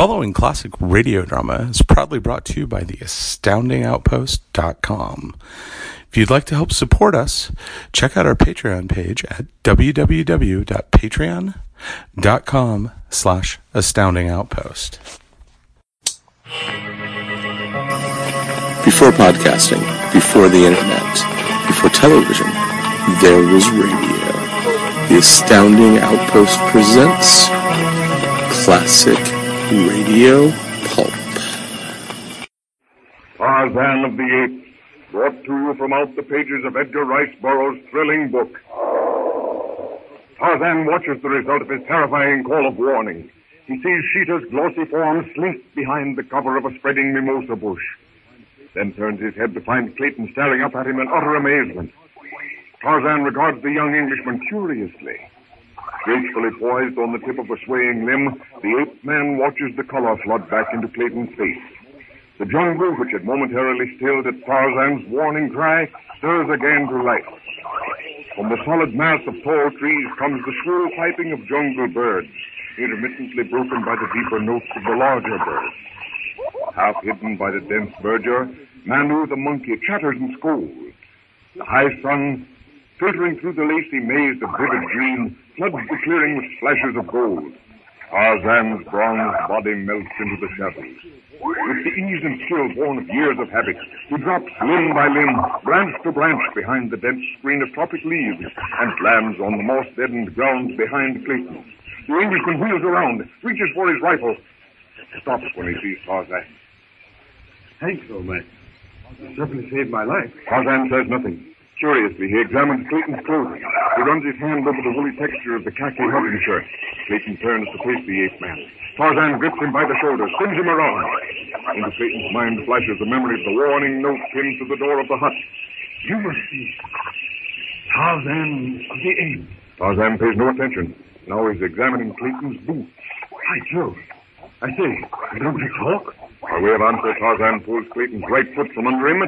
following classic radio drama is proudly brought to you by the astoundingoutpost.com. If you'd like to help support us, check out our Patreon page at www.patreon.com slash astoundingoutpost. Before podcasting, before the internet, before television, there was radio. The Astounding Outpost presents Classic Radio Pulp. Tarzan of the Apes, brought to you from out the pages of Edgar Rice Burroughs' thrilling book. Tarzan watches the result of his terrifying call of warning. He sees Sheeta's glossy form slink behind the cover of a spreading mimosa bush. Then turns his head to find Clayton staring up at him in utter amazement. Tarzan regards the young Englishman curiously. Gracefully poised on the tip of a swaying limb, the ape man watches the color flood back into Clayton's face. The jungle, which had momentarily stilled at Tarzan's warning cry, stirs again to life. From the solid mass of tall trees comes the shrill piping of jungle birds, intermittently broken by the deeper notes of the larger birds. Half hidden by the dense verdure, Manu the monkey chatters and scolds. The high sun, filtering through the lacy maze of vivid green, floods the clearing with flashes of gold. Tarzan's bronze body melts into the shadows. With the ease and skill born of years of habit, he drops limb by limb, branch to branch behind the dense screen of tropic leaves, and lands on the moss-deadened ground behind Clayton. The Englishman wheels around, reaches for his rifle, stops when he sees Tarzan. Thanks, old man. You certainly saved my life. Tarzan says nothing. Curiously, he examines Clayton's clothing. He runs his hand over the woolly texture of the khaki hunting shirt. Clayton turns to face the ape man. Tarzan grips him by the shoulder, spins him around. Into Clayton's mind flashes the memory of the warning note pinned to the door of the hut. You must be Tarzan of the ape. Tarzan pays no attention. Now he's examining Clayton's boots. By Jove. I say, you don't talk? By way of answer, Tarzan pulls Clayton's right foot from under him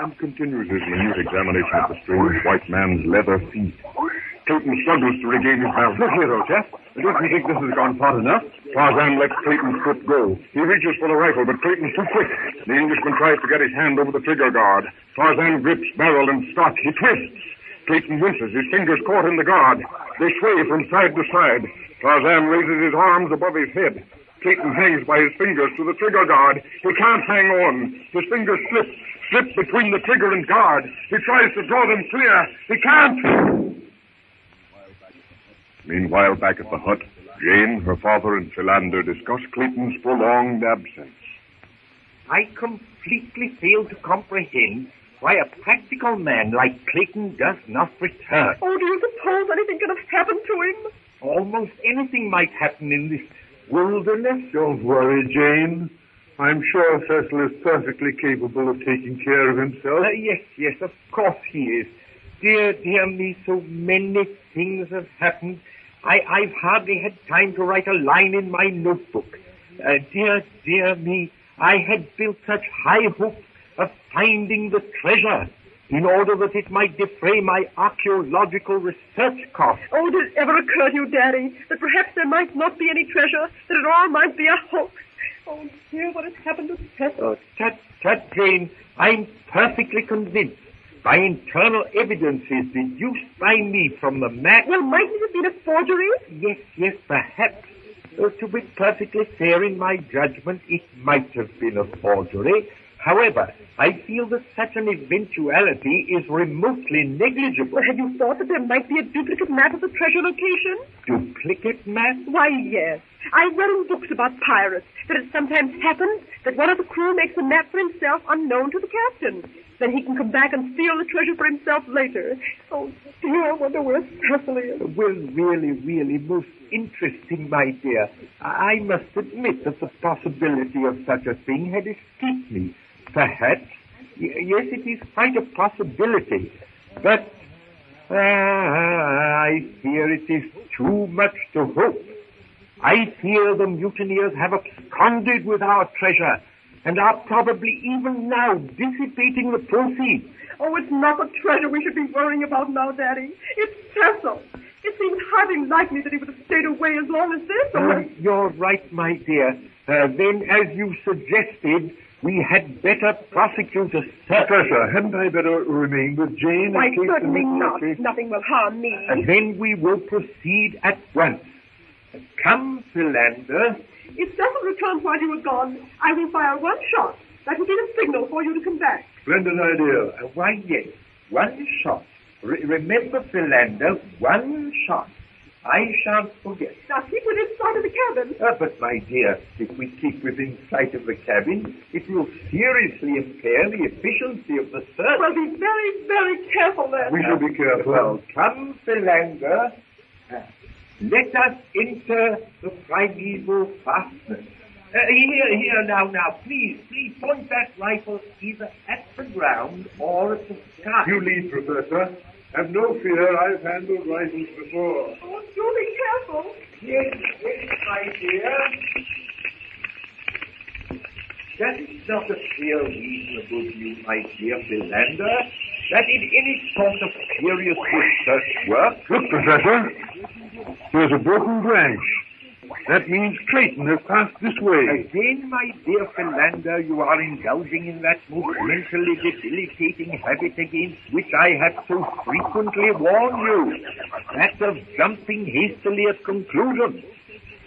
and continues his minute examination of the strange white man's leather feet. Clayton struggles to regain his balance. Look here, old chap. Don't you think this has gone far enough? Tarzan lets Clayton's foot go. He reaches for the rifle, but Clayton's too quick. The Englishman tries to get his hand over the trigger guard. Tarzan grips barrel and stock. He twists. Clayton winces, his fingers caught in the guard. They sway from side to side. Tarzan raises his arms above his head. Clayton hangs by his fingers to the trigger guard. He can't hang on. His fingers slip, slip between the trigger and guard. He tries to draw them clear. He can't. Meanwhile, back at the hut, Jane, her father, and Philander discuss Clayton's prolonged absence. I completely fail to comprehend why a practical man like Clayton does not return. Oh, do you suppose anything could have happened to him? Almost anything might happen in this wilderness. Don't worry, Jane. I'm sure Cecil is perfectly capable of taking care of himself. Uh, yes, yes, of course he is. Dear, dear me, so many things have happened. I, I've hardly had time to write a line in my notebook. Uh, dear, dear me, I had built such high hopes of finding the treasure in order that it might defray my archaeological research costs. Oh, did it ever occur to you, Daddy, that perhaps there might not be any treasure, that it all might be a hoax? Oh, dear, what has happened to Cecil? Oh, tut, tut, Jane, I'm perfectly convinced by internal evidences deduced by me from the map. Well, mightn't it have been a forgery? Yes, yes, perhaps. To be perfectly fair in my judgment, it might have been a forgery. However, I feel that such an eventuality is remotely negligible. Well, have you thought that there might be a duplicate map of the treasure location? Duplicate map? Why, yes. I've read in books about pirates that it sometimes happens that one of the crew makes a map for himself unknown to the captain. Then he can come back and steal the treasure for himself later. Oh, dear, I wonder where Cecil is. Well, really, really, most interesting, my dear. I must admit that the possibility of such a thing had escaped me. Perhaps. Y- yes, it is quite a possibility. But uh, I fear it is too much to hope. I fear the mutineers have absconded with our treasure and are probably even now dissipating the proceeds. Oh, it's not the treasure we should be worrying about now, Daddy. It's Cecil. It seems hardly likely that he would have stayed away as long as this. Uh, you're right, my dear. Uh, then, as you suggested, we had better prosecute a search. Professor, hadn't I better remain with Jane? Why, in case the certainly not. necessity- Nothing will harm me. And then we will proceed at once. Come, Philander. If Cecil returns while you are gone, I will fire one shot. That will be the signal for you to come back. Splendid idea. Uh, why, yes, one shot. Re- remember, Philander, one shot. I shan't forget. Now keep within sight of the cabin. Ah, but, my dear, if we keep within sight of the cabin, it will seriously impair the efficiency of the search. Well, be very, very careful then. We shall be careful. Well, come, Philander. Uh, let us enter the primeval fastness. Uh, here, here, now, now, please, please point that rifle either at the ground or at the sky. You lead, Professor. Have no fear, I've handled rifles before. Oh, do be careful. Yes, yes, my dear. Does it not appear reasonable to you, my dear Philander, that in any sort of serious research work, Look, Professor. There's a broken branch. That means Clayton has passed this way. Again, my dear Philander, you are indulging in that most mentally debilitating habit against which I have so frequently warned you. That of jumping hastily at conclusions.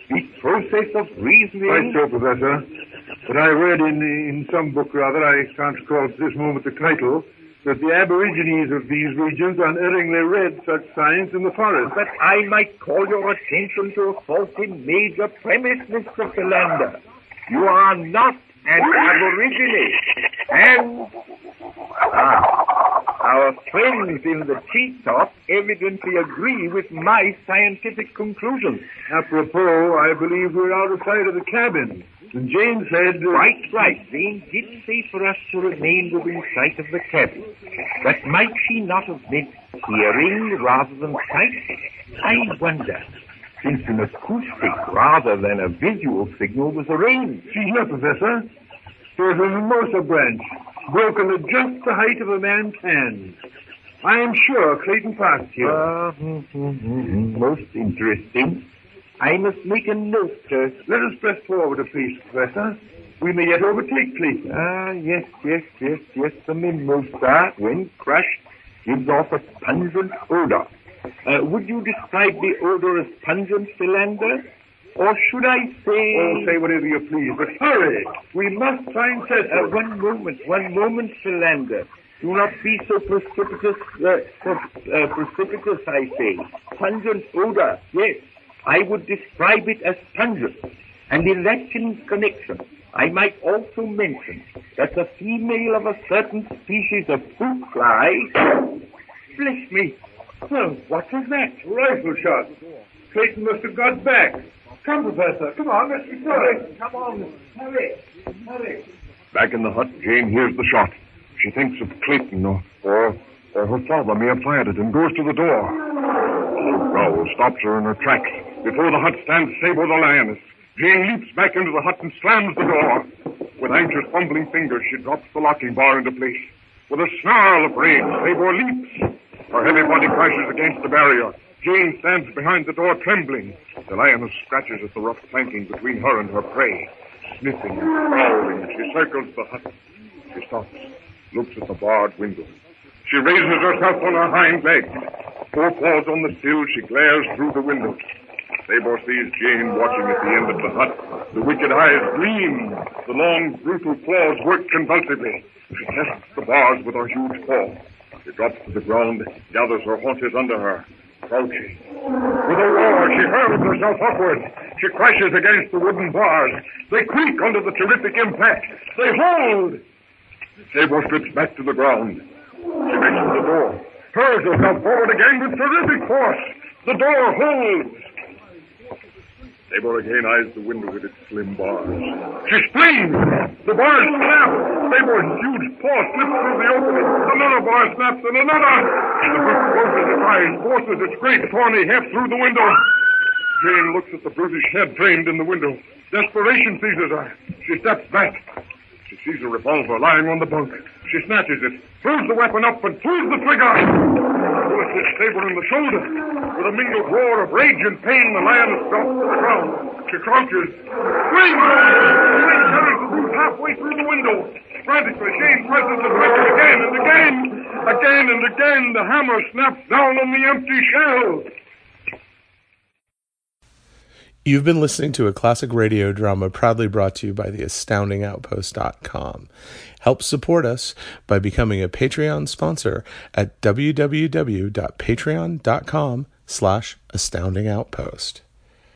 The process of reasoning... Quite so, Professor. But I read in in some book, rather, I can't recall at this moment the title, that the aborigines of these regions unerringly read such signs in the forest. But I might call your attention to a faulty major premise, Mr. Philander. You are not an aborigine. And ah, our friends in the treetop evidently agree with my scientific conclusions. Apropos, I believe we're out of sight of the cabin. And Jane said... uh, Right, right. Jane did say for us to remain within sight of the cabin. But might she not have meant hearing rather than sight? I wonder. Since an acoustic rather than a visual signal was arranged. She's here, Professor. There's a mimosa branch, broken at just the height of a man's hand. I am sure Clayton passed here. Ah, hmm, hmm, hmm, hmm. most interesting. I must make a note. Uh, Let us press forward a pace, Professor. We may yet overtake Clayton. ah, yes, yes, yes, yes. The mimosa, when crushed, gives off a pungent odor. Uh, would you describe the odor as pungent, Philander? Or should I say... Oh, say whatever you please, but hurry! We must find Uh, Cecil. one moment, one moment, Philander. Do not be so precipitous, uh, uh, precipitous, I say. Pungent odor, yes. I would describe it as pungent. And in that connection, I might also mention that the female of a certain species of fruit fly... Bless me. Well, what was that? Rifle shot. Clayton must have got back. Come, Professor. Come on, let's be going. Come on, hurry, hurry. Back in the hut, Jane hears the shot. She thinks of Clayton or, or, or her father may have fired it and goes to the door. Growl stops her in her tracks. Before the hut stands Sabor the lioness. Jane leaps back into the hut and slams the door. With anxious, fumbling fingers, she drops the locking bar into place. With a snarl of rage, Sabor leaps. Her heavy body crashes against the barrier. Jane stands behind the door, trembling. The lioness scratches at the rough planking between her and her prey. Sniffing and growling, she circles the hut. She stops, looks at the barred window. She raises herself on her hind legs. Four paws on the sill, she glares through the window. Sabor sees Jane watching at the end of the hut. The wicked eyes gleam. The long, brutal claws work convulsively. She tests the bars with her huge paw. She drops to the ground, gathers her haunches under her, crouching. With a roar, she hurls herself upward. She crashes against the wooden bars. They creak under the terrific impact. They hold. Sabor slips back to the ground. She makes the door, hurls herself forward again with terrific force. The door holds. Sabor again eyes the window with its slim bars. She screams. The bars snap. Sabor's huge paw slips through the opening. Another bar snaps and another. And the brute closes its eyes, forces its great tawny heft through the window. Jane looks at the brutish head framed in the window. Desperation seizes her. She steps back. She sees a revolver lying on the bunk. She snatches it, throws the weapon up, and pulls the trigger. Willis is stable in the shoulder. With a mingled roar of rage and pain, the lion stops to the ground. She crouches. Swing! Swing carries halfway through the window. Frantically, Jane presses the trigger again and again. Again and again, the hammer snaps down on the empty shell. You've been listening to a classic radio drama proudly brought to you by the astoundingoutpost.com. Help support us by becoming a Patreon sponsor at www.patreon.com slash astoundingoutpost.